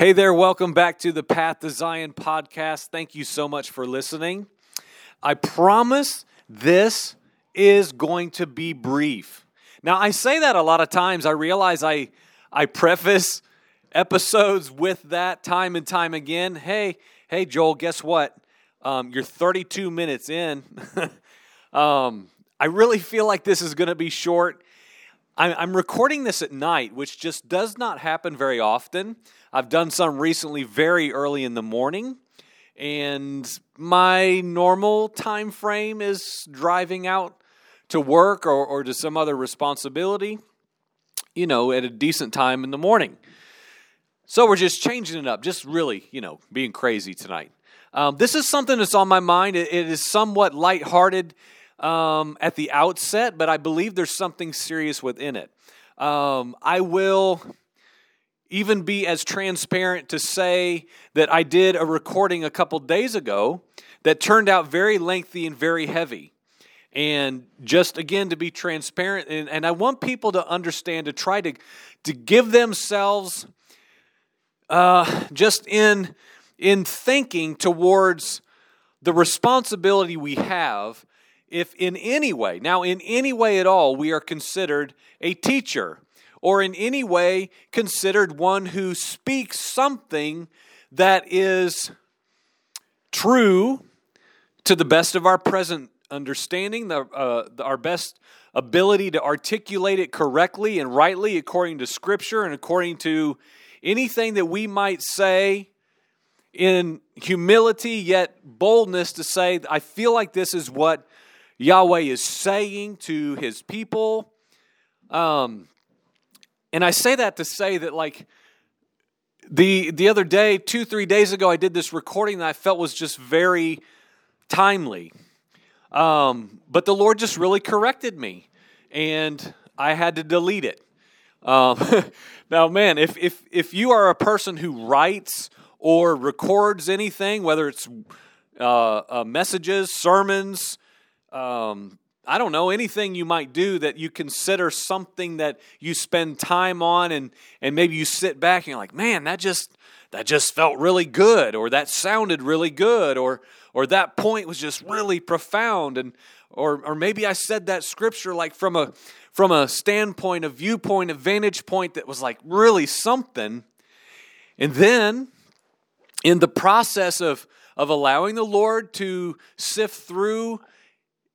Hey there, welcome back to the Path to Zion podcast. Thank you so much for listening. I promise this is going to be brief. Now, I say that a lot of times. I realize I, I preface episodes with that time and time again. Hey, hey, Joel, guess what? Um, you're 32 minutes in. um, I really feel like this is going to be short. I'm recording this at night, which just does not happen very often. I've done some recently very early in the morning, and my normal time frame is driving out to work or, or to some other responsibility, you know, at a decent time in the morning. So we're just changing it up, just really, you know, being crazy tonight. Um, this is something that's on my mind. it, it is somewhat lighthearted um, at the outset, but I believe there's something serious within it. Um, I will even be as transparent to say that I did a recording a couple days ago that turned out very lengthy and very heavy. And just again to be transparent, and, and I want people to understand to try to to give themselves uh, just in in thinking towards the responsibility we have if in any way, now in any way at all, we are considered a teacher or in any way considered one who speaks something that is true to the best of our present understanding, the, uh, our best ability to articulate it correctly and rightly according to Scripture and according to anything that we might say in humility yet boldness to say, I feel like this is what Yahweh is saying to his people. Um, and I say that to say that, like, the, the other day, two, three days ago, I did this recording that I felt was just very timely. Um, but the Lord just really corrected me, and I had to delete it. Um, now, man, if, if, if you are a person who writes or records anything, whether it's uh, uh, messages, sermons, um, I don't know, anything you might do that you consider something that you spend time on and, and maybe you sit back and you're like, man, that just that just felt really good, or that sounded really good, or or that point was just really profound, and or or maybe I said that scripture like from a from a standpoint, a viewpoint, a vantage point that was like really something. And then in the process of of allowing the Lord to sift through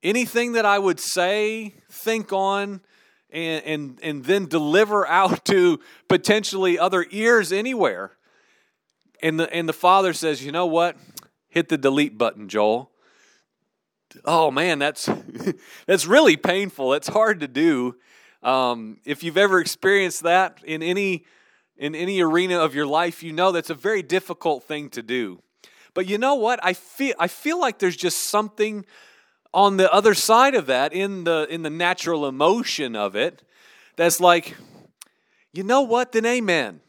anything that I would say, think on, and, and, and then deliver out to potentially other ears anywhere. And the, and the father says, you know what? Hit the delete button, Joel. Oh man, that's that's really painful. It's hard to do. Um, if you've ever experienced that in any in any arena of your life, you know that's a very difficult thing to do. But you know what? I feel I feel like there's just something on the other side of that in the in the natural emotion of it that's like you know what? Then amen.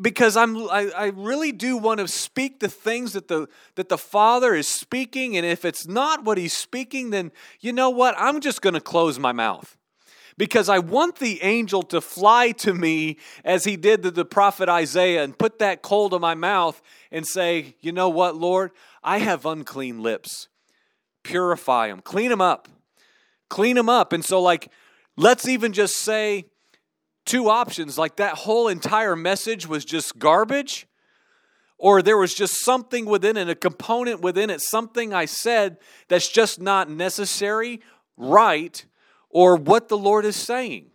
Because i'm I, I really do want to speak the things that the that the father is speaking and if it's not what he's speaking then you know what? I'm just going to close my mouth. Because i want the angel to fly to me as he did to the prophet isaiah and put that coal to my mouth and say you know what lord? I have unclean lips purify them, clean them up, clean them up. And so, like, let's even just say two options like that whole entire message was just garbage, or there was just something within it, a component within it, something I said that's just not necessary, right, or what the Lord is saying.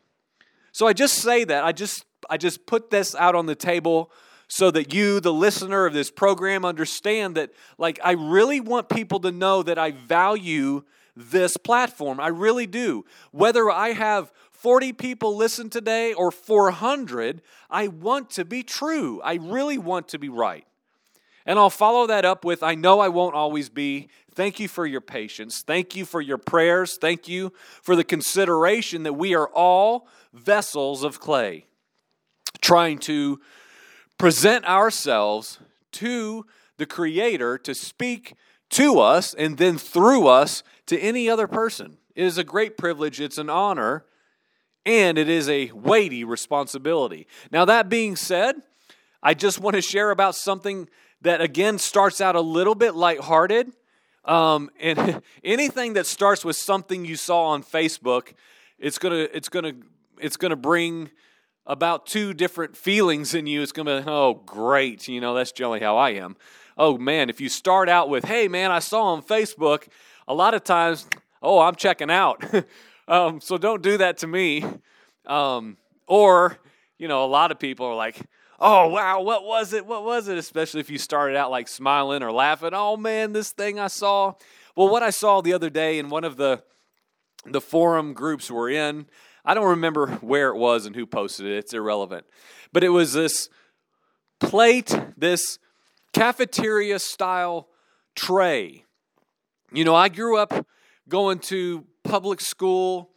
So I just say that. I just I just put this out on the table so that you, the listener of this program, understand that, like, I really want people to know that I value this platform. I really do. Whether I have 40 people listen today or 400, I want to be true. I really want to be right. And I'll follow that up with I know I won't always be. Thank you for your patience. Thank you for your prayers. Thank you for the consideration that we are all vessels of clay trying to present ourselves to the Creator to speak to us and then through us to any other person. It is a great privilege, it's an honor, and it is a weighty responsibility. Now, that being said, I just want to share about something that, again, starts out a little bit lighthearted. Um, and anything that starts with something you saw on Facebook, it's gonna, it's gonna, it's gonna bring about two different feelings in you. It's gonna be, oh, great, you know, that's generally how I am. Oh man, if you start out with, hey man, I saw on Facebook, a lot of times, oh, I'm checking out. um, so don't do that to me. Um, or, you know, a lot of people are like, oh wow what was it what was it especially if you started out like smiling or laughing oh man this thing i saw well what i saw the other day in one of the the forum groups we're in i don't remember where it was and who posted it. It's irrelevant. But it was this plate this cafeteria style tray. You know i grew up going to public school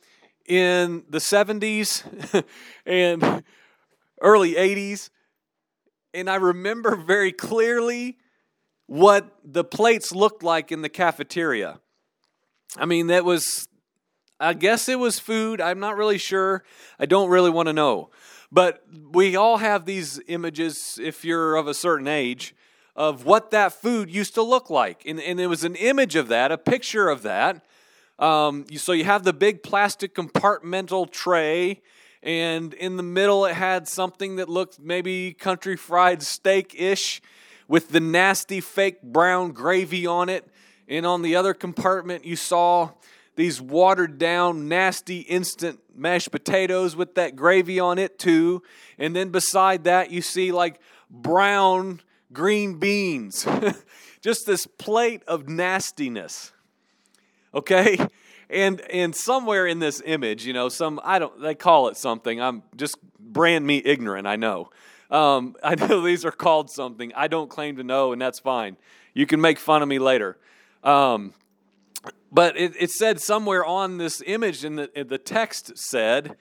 in the 70s and early 80s and I remember very clearly what the plates looked like in the cafeteria. I mean, that was, I guess it was food. I'm not really sure. I don't really want to know. But we all have these images, if you're of a certain age, of what that food used to look like. And, and it was an image of that, a picture of that. Um, so you have the big plastic compartmental tray and in the middle it had something that looked maybe country fried steak ish with the nasty fake brown gravy on it. And on the other compartment, you saw these watered down, nasty instant mashed potatoes with that gravy on it, too. And then beside that, you see like brown green beans. Just this plate of nastiness. Okay? and and somewhere in this image, you know, some I don't they call it something. I'm just brand me ignorant. I know. Um, I know these are called something. I don't claim to know, and that's fine. You can make fun of me later. Um, but it, it, said somewhere on this image, and the, the text said,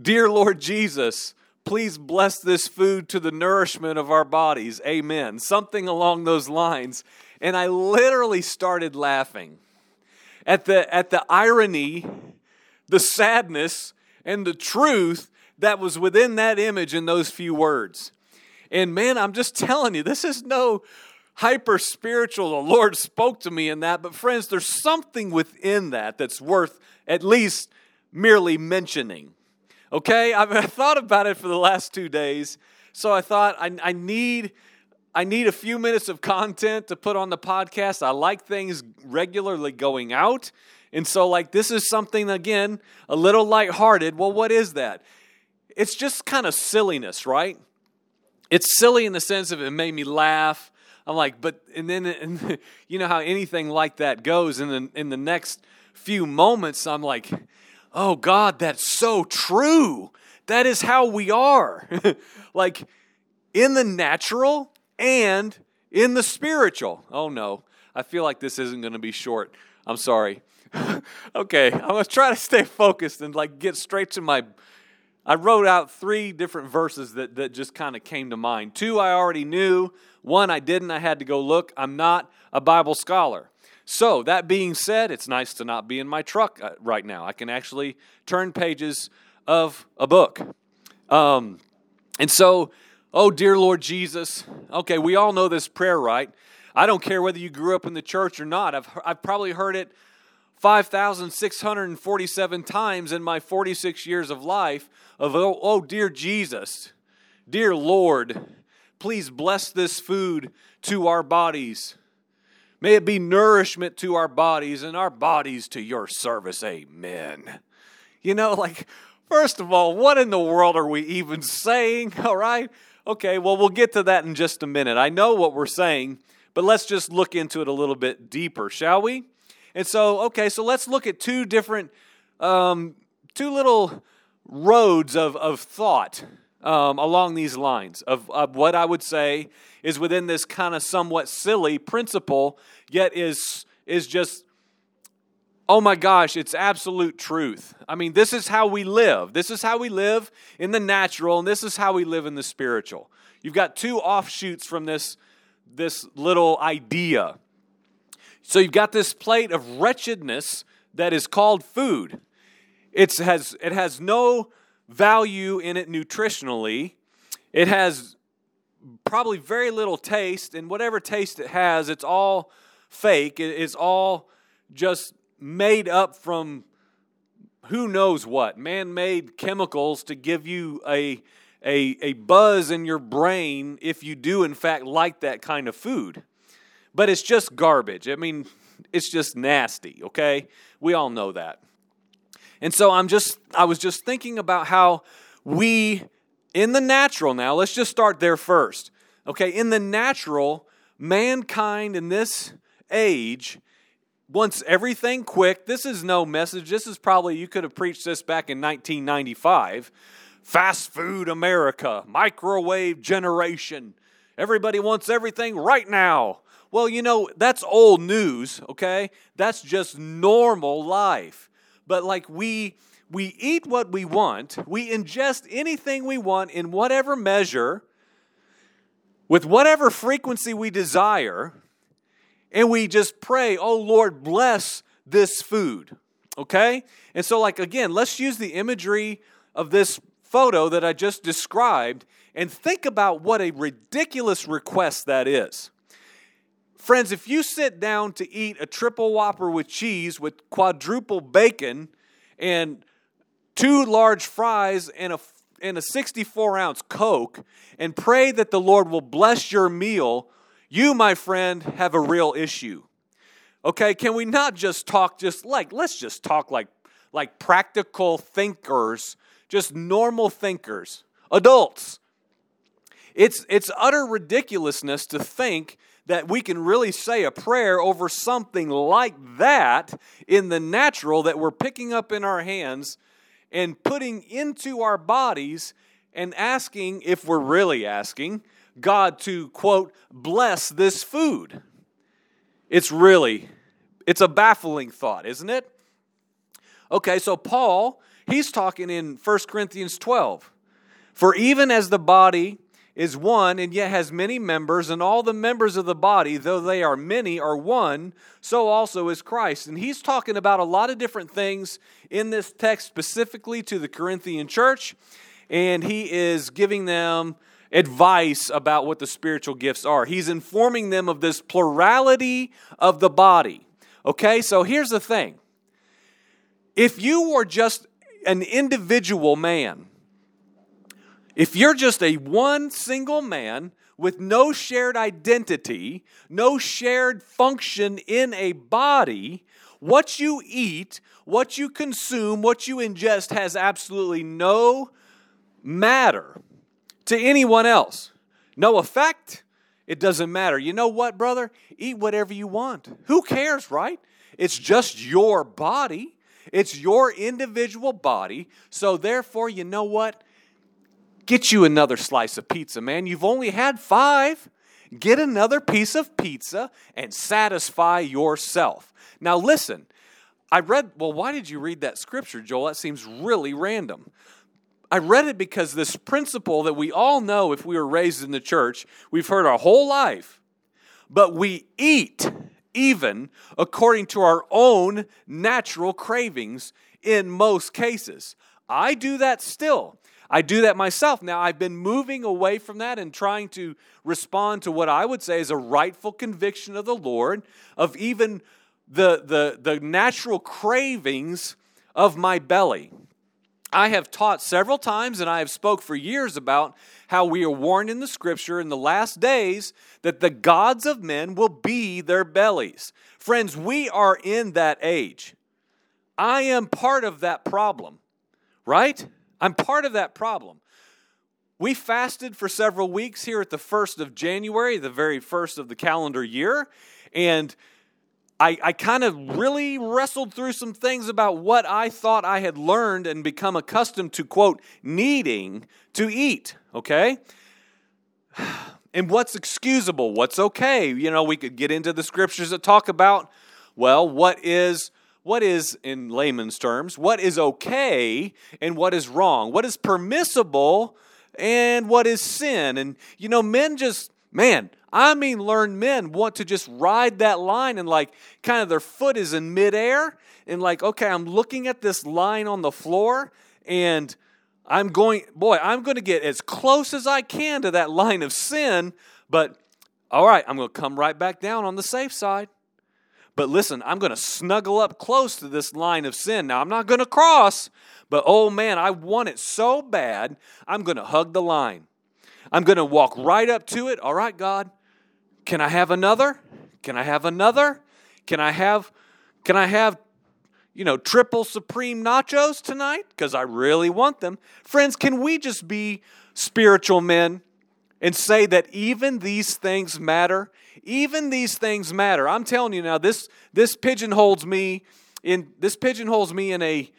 Dear Lord Jesus, please bless this food to the nourishment of our bodies. Amen. Something along those lines. And I literally started laughing at the, at the irony, the sadness, and the truth that was within that image in those few words. And man, I'm just telling you, this is no hyper spiritual. The Lord spoke to me in that. But friends, there's something within that that's worth at least merely mentioning. Okay? I've thought about it for the last two days. So I thought I, I need I need a few minutes of content to put on the podcast. I like things regularly going out. And so, like, this is something, again, a little lighthearted. Well, what is that? It's just kind of silliness, right? It's silly in the sense of it made me laugh. I'm like, but, and then, and, you know how anything like that goes. And then in the next few moments, I'm like, oh, God, that's so true. That is how we are. like, in the natural, and in the spiritual. Oh no, I feel like this isn't going to be short. I'm sorry. okay, I'm going to try to stay focused and like get straight to my. I wrote out three different verses that, that just kind of came to mind. Two I already knew, one I didn't, I had to go look. I'm not a Bible scholar. So, that being said, it's nice to not be in my truck uh, right now. I can actually turn pages of a book. Um, and so, Oh, dear Lord Jesus. Okay, we all know this prayer, right? I don't care whether you grew up in the church or not. I've, I've probably heard it 5,647 times in my 46 years of life of, oh, oh, dear Jesus, dear Lord, please bless this food to our bodies. May it be nourishment to our bodies and our bodies to your service. Amen. You know, like, first of all, what in the world are we even saying? All right? Okay, well, we'll get to that in just a minute. I know what we're saying, but let's just look into it a little bit deeper, shall we? And so, okay, so let's look at two different, um, two little roads of, of thought um, along these lines of, of what I would say is within this kind of somewhat silly principle, yet is, is just oh my gosh, it's absolute truth. I mean, this is how we live. This is how we live in the natural, and this is how we live in the spiritual. You've got two offshoots from this, this little idea. So you've got this plate of wretchedness that is called food. It has, it has no value in it nutritionally. It has probably very little taste, and whatever taste it has, it's all fake. It's all just made up from who knows what man made chemicals to give you a, a, a buzz in your brain if you do, in fact, like that kind of food. But it's just garbage. I mean, it's just nasty, okay? We all know that. And so I'm just, I was just thinking about how we, in the natural now, let's just start there first. Okay, in the natural, mankind in this age wants everything quick. This is no message. This is probably, you could have preached this back in 1995. Fast food America, microwave generation. Everybody wants everything right now. Well, you know, that's old news, okay? That's just normal life. But like we we eat what we want, we ingest anything we want in whatever measure with whatever frequency we desire, and we just pray, "Oh Lord, bless this food." Okay? And so like again, let's use the imagery of this photo that I just described and think about what a ridiculous request that is. Friends, if you sit down to eat a triple whopper with cheese with quadruple bacon and two large fries and a, and a 64 ounce Coke and pray that the Lord will bless your meal, you, my friend, have a real issue. Okay, can we not just talk just like, let's just talk like, like practical thinkers, just normal thinkers, adults. It's, it's utter ridiculousness to think that we can really say a prayer over something like that in the natural that we're picking up in our hands and putting into our bodies and asking, if we're really asking, God to, quote, bless this food. It's really, it's a baffling thought, isn't it? Okay, so Paul, he's talking in 1 Corinthians 12. For even as the body is one and yet has many members, and all the members of the body, though they are many, are one, so also is Christ. And he's talking about a lot of different things in this text, specifically to the Corinthian church, and he is giving them advice about what the spiritual gifts are. He's informing them of this plurality of the body. Okay, so here's the thing if you were just an individual man, if you're just a one single man with no shared identity, no shared function in a body, what you eat, what you consume, what you ingest has absolutely no matter to anyone else. No effect. It doesn't matter. You know what, brother? Eat whatever you want. Who cares, right? It's just your body. It's your individual body. So, therefore, you know what? Get you another slice of pizza, man. You've only had five. Get another piece of pizza and satisfy yourself. Now, listen, I read, well, why did you read that scripture, Joel? That seems really random. I read it because this principle that we all know if we were raised in the church, we've heard our whole life, but we eat even according to our own natural cravings in most cases. I do that still. I do that myself. Now, I've been moving away from that and trying to respond to what I would say is a rightful conviction of the Lord of even the, the, the natural cravings of my belly. I have taught several times and I have spoke for years about how we are warned in the scripture in the last days that the gods of men will be their bellies. Friends, we are in that age. I am part of that problem, right? I'm part of that problem. We fasted for several weeks here at the 1st of January, the very first of the calendar year, and I, I kind of really wrestled through some things about what I thought I had learned and become accustomed to, quote, needing to eat, okay? And what's excusable, what's okay. You know, we could get into the scriptures that talk about, well, what is what is, in layman's terms, what is okay and what is wrong, what is permissible and what is sin. And, you know, men just, man, I mean, learned men want to just ride that line and, like, kind of their foot is in midair and, like, okay, I'm looking at this line on the floor and I'm going, boy, I'm going to get as close as I can to that line of sin, but all right, I'm going to come right back down on the safe side. But listen, I'm going to snuggle up close to this line of sin. Now, I'm not going to cross, but oh man, I want it so bad, I'm going to hug the line. I'm going to walk right up to it. All right, God, can I have another? Can I have another? Can I have can I have you know, triple supreme nachos tonight because I really want them. Friends, can we just be spiritual men and say that even these things matter? Even these things matter. I'm telling you now, this this pigeonholes me in this pigeonholes me in a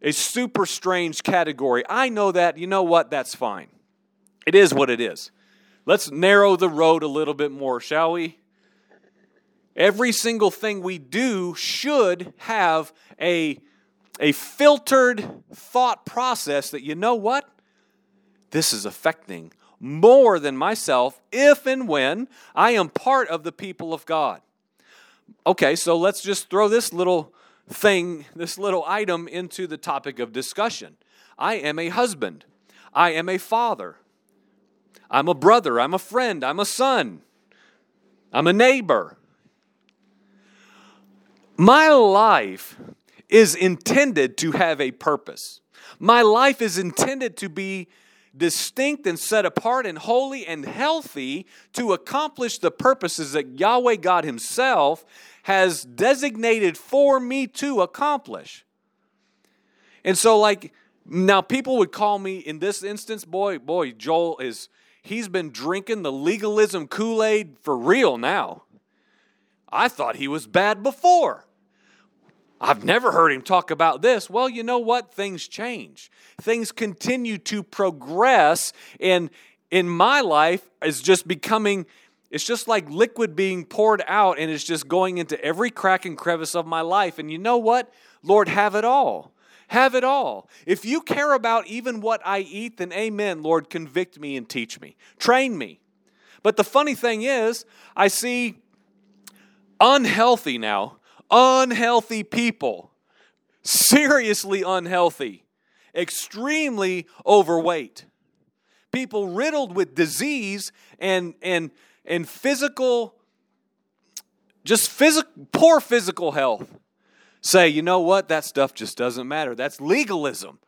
a super strange category. I know that. You know what? That's fine. It is what it is. Let's narrow the road a little bit more, shall we? Every single thing we do should have a, a filtered thought process that, you know what? This is affecting more than myself if and when I am part of the people of God. Okay, so let's just throw this little thing, this little item into the topic of discussion. I am a husband. I am a father. I'm a brother. I'm a friend. I'm a son. I'm a neighbor. My life is intended to have a purpose. My life is intended to be distinct and set apart and holy and healthy to accomplish the purposes that Yahweh God Himself has designated for me to accomplish. And so, like, now people would call me in this instance, boy, boy, Joel is, he's been drinking the legalism Kool Aid for real now. I thought he was bad before. I've never heard him talk about this. Well, you know what? Things change. Things continue to progress. And in my life, is just becoming, it's just like liquid being poured out and it's just going into every crack and crevice of my life. And you know what? Lord, have it all. Have it all. If you care about even what I eat, then amen, Lord, convict me and teach me. Train me. But the funny thing is, I see unhealthy now unhealthy people, seriously unhealthy, extremely overweight, people riddled with disease and, and, and physical, just physical, poor physical health. Say, you know what? That stuff just doesn't matter. That's legalism.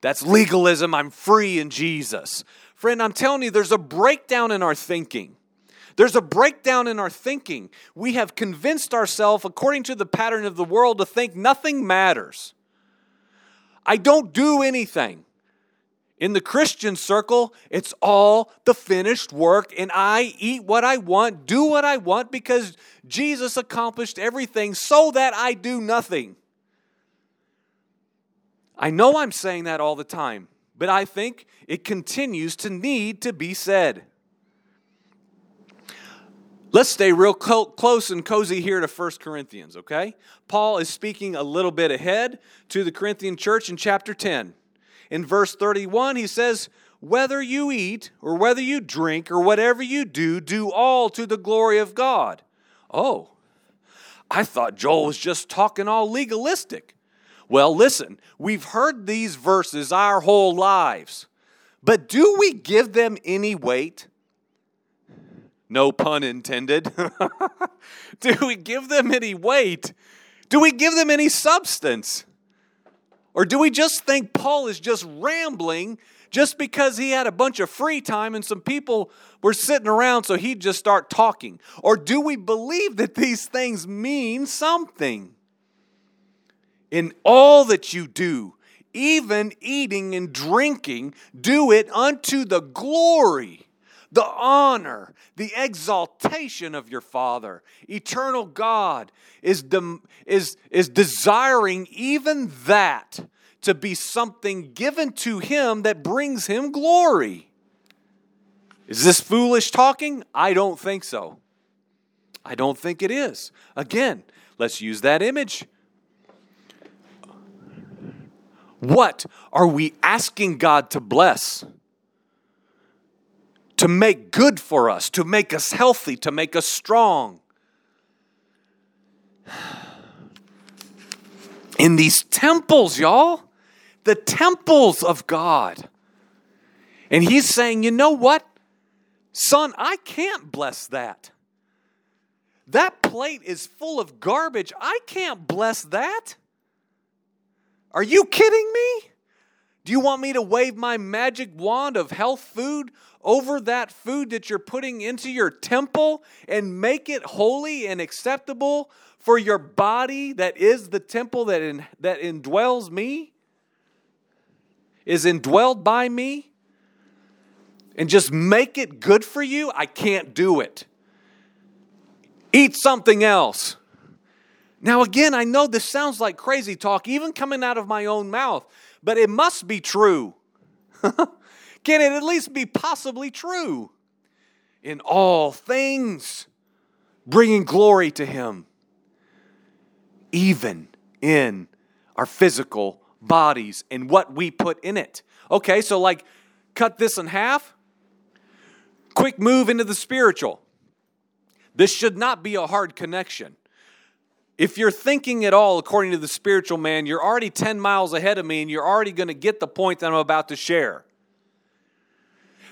That's legalism. I'm free in Jesus. Friend, I'm telling you, there's a breakdown in our thinking. There's a breakdown in our thinking. We have convinced ourselves, according to the pattern of the world, to think nothing matters. I don't do anything. In the Christian circle, it's all the finished work, and I eat what I want, do what I want, because Jesus accomplished everything so that I do nothing. I know I'm saying that all the time, but I think it continues to need to be said. Let's stay real close and cozy here to 1 Corinthians, okay? Paul is speaking a little bit ahead to the Corinthian church in chapter 10. In verse 31, he says, Whether you eat or whether you drink or whatever you do, do all to the glory of God. Oh, I thought Joel was just talking all legalistic. Well, listen, we've heard these verses our whole lives, but do we give them any weight? No pun intended. Do we give them any weight? Do we give them any substance? Or do we just think Paul is just rambling just because he had a bunch of free time and some people were sitting around so he'd just start talking? Or do we believe that these things mean something? In all that you do, even eating and drinking, do it unto the glory the honor, the exaltation of your Father. Eternal God is, de- is, is desiring even that to be something given to Him that brings Him glory. Is this foolish talking? I don't think so. I don't think it is. Again, let's use that image. What are we asking God to bless? To make good for us, to make us healthy, to make us strong. In these temples, y'all, the temples of God. And he's saying, you know what? Son, I can't bless that. That plate is full of garbage. I can't bless that. Are you kidding me? Do you want me to wave my magic wand of health food over that food that you're putting into your temple and make it holy and acceptable for your body that is the temple that, in, that indwells me? Is indwelled by me? And just make it good for you? I can't do it. Eat something else. Now, again, I know this sounds like crazy talk, even coming out of my own mouth, but it must be true. Can it at least be possibly true? In all things, bringing glory to Him, even in our physical bodies and what we put in it. Okay, so like cut this in half, quick move into the spiritual. This should not be a hard connection. If you're thinking at all according to the spiritual man, you're already 10 miles ahead of me and you're already going to get the point that I'm about to share.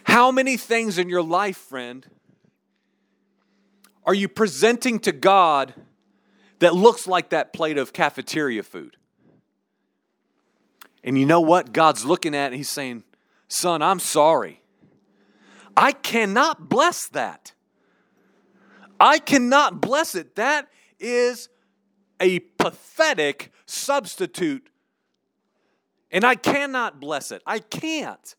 How many things in your life, friend, are you presenting to God that looks like that plate of cafeteria food? And you know what? God's looking at it he's saying, Son, I'm sorry. I cannot bless that. I cannot bless it. That is a pathetic substitute. And I cannot bless it. I can't.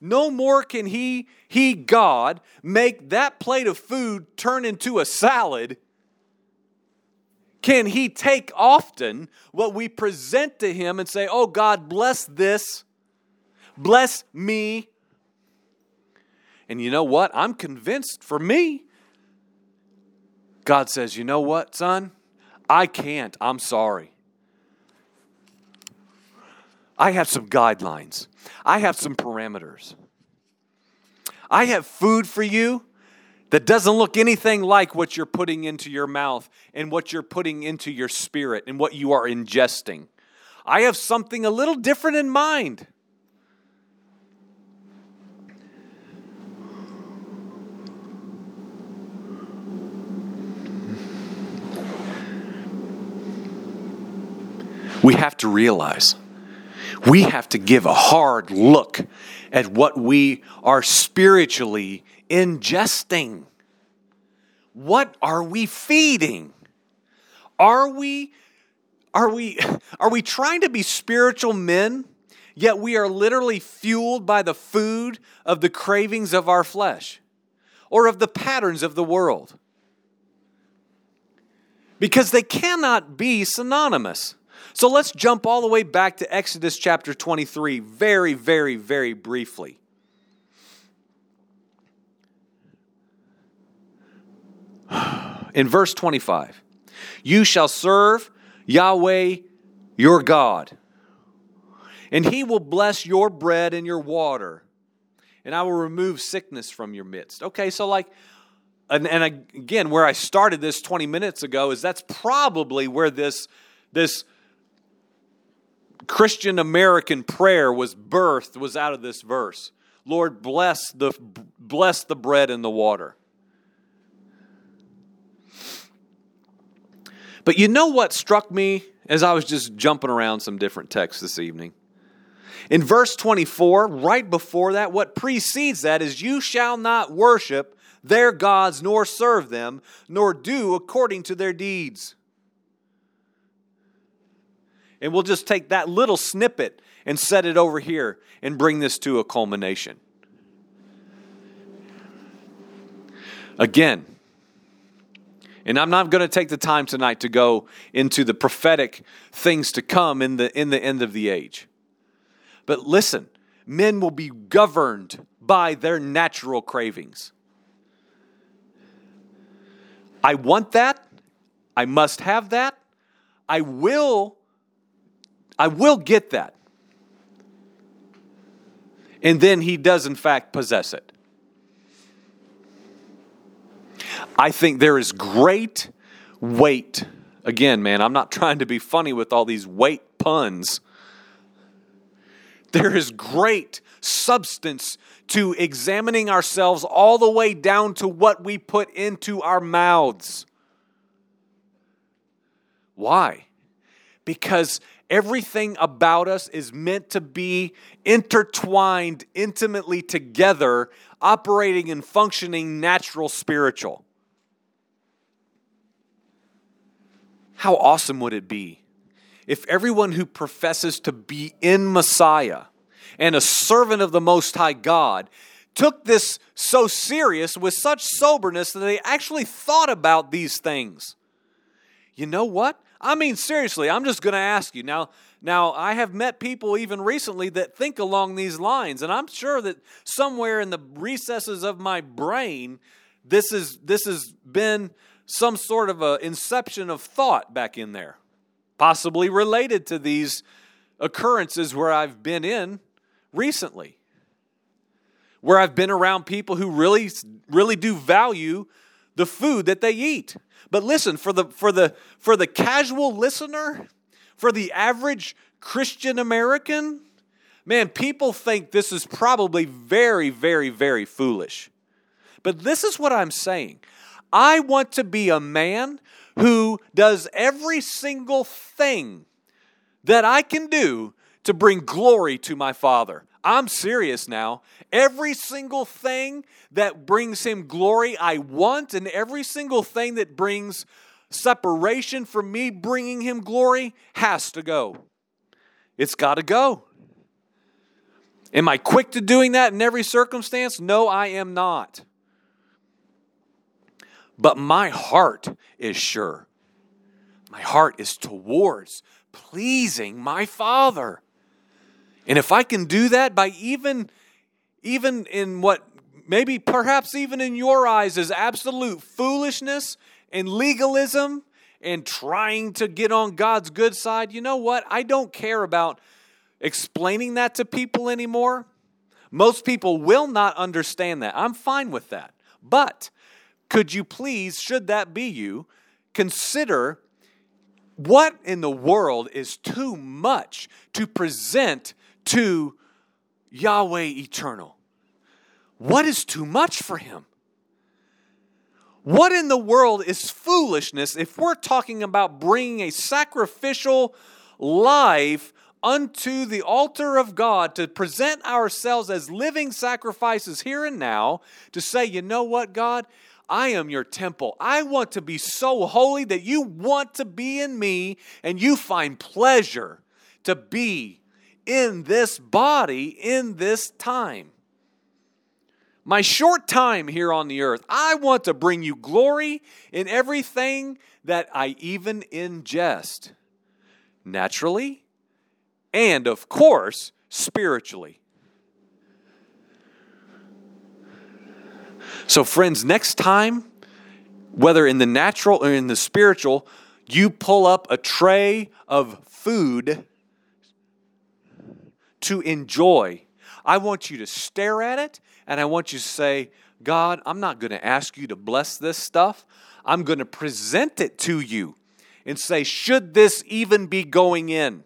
No more can he, he, God, make that plate of food turn into a salad. Can he take often what we present to him and say, Oh, God, bless this, bless me? And you know what? I'm convinced for me, God says, You know what, son? I can't. I'm sorry. I have some guidelines, I have some parameters. I have food for you that doesn't look anything like what you're putting into your mouth and what you're putting into your spirit and what you are ingesting. I have something a little different in mind. We have to realize we have to give a hard look at what we are spiritually ingesting. What are we feeding? Are we are we are we trying to be spiritual men yet we are literally fueled by the food of the cravings of our flesh or of the patterns of the world? Because they cannot be synonymous. So let's jump all the way back to Exodus chapter 23, very, very, very briefly. In verse 25, you shall serve Yahweh your God, and he will bless your bread and your water, and I will remove sickness from your midst. Okay, so like, and, and again, where I started this 20 minutes ago is that's probably where this, this, Christian American prayer was birthed was out of this verse. Lord, bless the, bless the bread and the water. But you know what struck me as I was just jumping around some different texts this evening? In verse 24, right before that, what precedes that is, You shall not worship their gods, nor serve them, nor do according to their deeds. And we'll just take that little snippet and set it over here and bring this to a culmination. Again, and I'm not going to take the time tonight to go into the prophetic things to come in the, in the end of the age. But listen, men will be governed by their natural cravings. I want that. I must have that. I will I will get that. And then he does, in fact, possess it. I think there is great weight. Again, man, I'm not trying to be funny with all these weight puns. There is great substance to examining ourselves all the way down to what we put into our mouths. Why? Because everything about us is meant to be intertwined intimately together, operating and functioning natural spiritual. How awesome would it be if everyone who professes to be in Messiah and a servant of the Most High God took this so serious with such soberness that they actually thought about these things? You know what? I mean, seriously, I'm just going to ask you. Now, now, I have met people even recently that think along these lines, and I'm sure that somewhere in the recesses of my brain, this, is, this has been some sort of a inception of thought back in there, possibly related to these occurrences where I've been in recently, where I've been around people who really, really do value the food that they eat. But listen, for the for the for the casual listener, for the average Christian American, man, people think this is probably very, very, very foolish. But this is what I'm saying. I want to be a man who does every single thing that I can do to bring glory to my Father. I'm serious now. Every single thing that brings him glory, I want, and every single thing that brings separation from me bringing him glory has to go. It's got to go. Am I quick to doing that in every circumstance? No, I am not. But my heart is sure. My heart is towards pleasing my Father. And if I can do that by even even in what maybe perhaps even in your eyes is absolute foolishness and legalism and trying to get on God's good side, you know what? I don't care about explaining that to people anymore. Most people will not understand that. I'm fine with that. But could you please, should that be you, consider what in the world is too much to present to Yahweh eternal. What is too much for him? What in the world is foolishness if we're talking about bringing a sacrificial life unto the altar of God to present ourselves as living sacrifices here and now to say, you know what, God? I am your temple. I want to be so holy that you want to be in me and you find pleasure to be in this body in this time. My short time here on the earth, I want to bring you glory in everything that I even ingest, naturally, and of course, spiritually. So, friends, next time, whether in the natural or in the spiritual, you pull up a tray of food to enjoy. I want you to stare at it and I want you to say, God, I'm not going to ask you to bless this stuff. I'm going to present it to you and say, should this even be going in?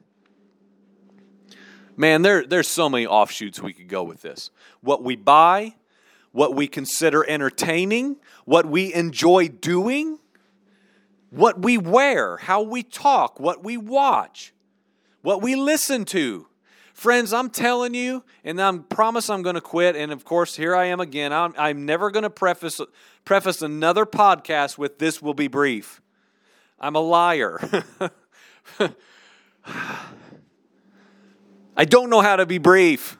Man, there, there's so many offshoots we could go with this. What we buy, what we consider entertaining, what we enjoy doing, what we wear, how we talk, what we watch, what we listen to, Friends, I'm telling you, and I promise I'm going to quit. And of course, here I am again. I'm, I'm never going to preface, preface another podcast with this will be brief. I'm a liar. I don't know how to be brief.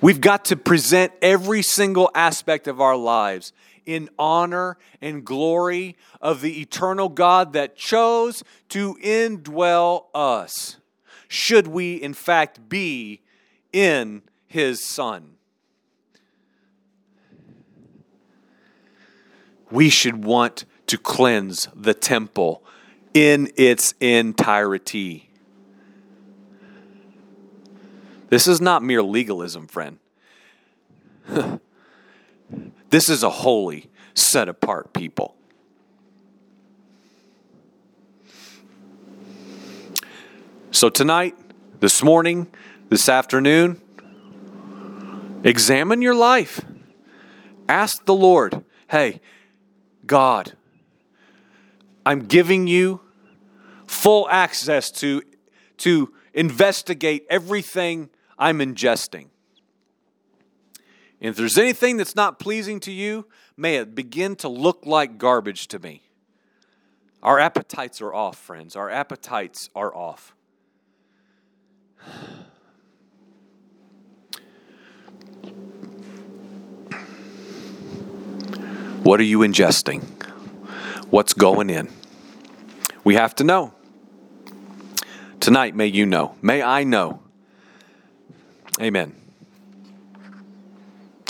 We've got to present every single aspect of our lives in honor and glory of the eternal God that chose to indwell us should we in fact be in his Son. We should want to cleanse the temple in its entirety. This is not mere legalism, friend. this is a holy, set apart people. So tonight, this morning, this afternoon, examine your life. Ask the Lord, hey, God, I'm giving you full access to, to investigate everything I'm ingesting. And if there's anything that's not pleasing to you, may it begin to look like garbage to me. Our appetites are off, friends. Our appetites are off. What are you ingesting? What's going in? We have to know. Tonight, may you know. May I know. Amen.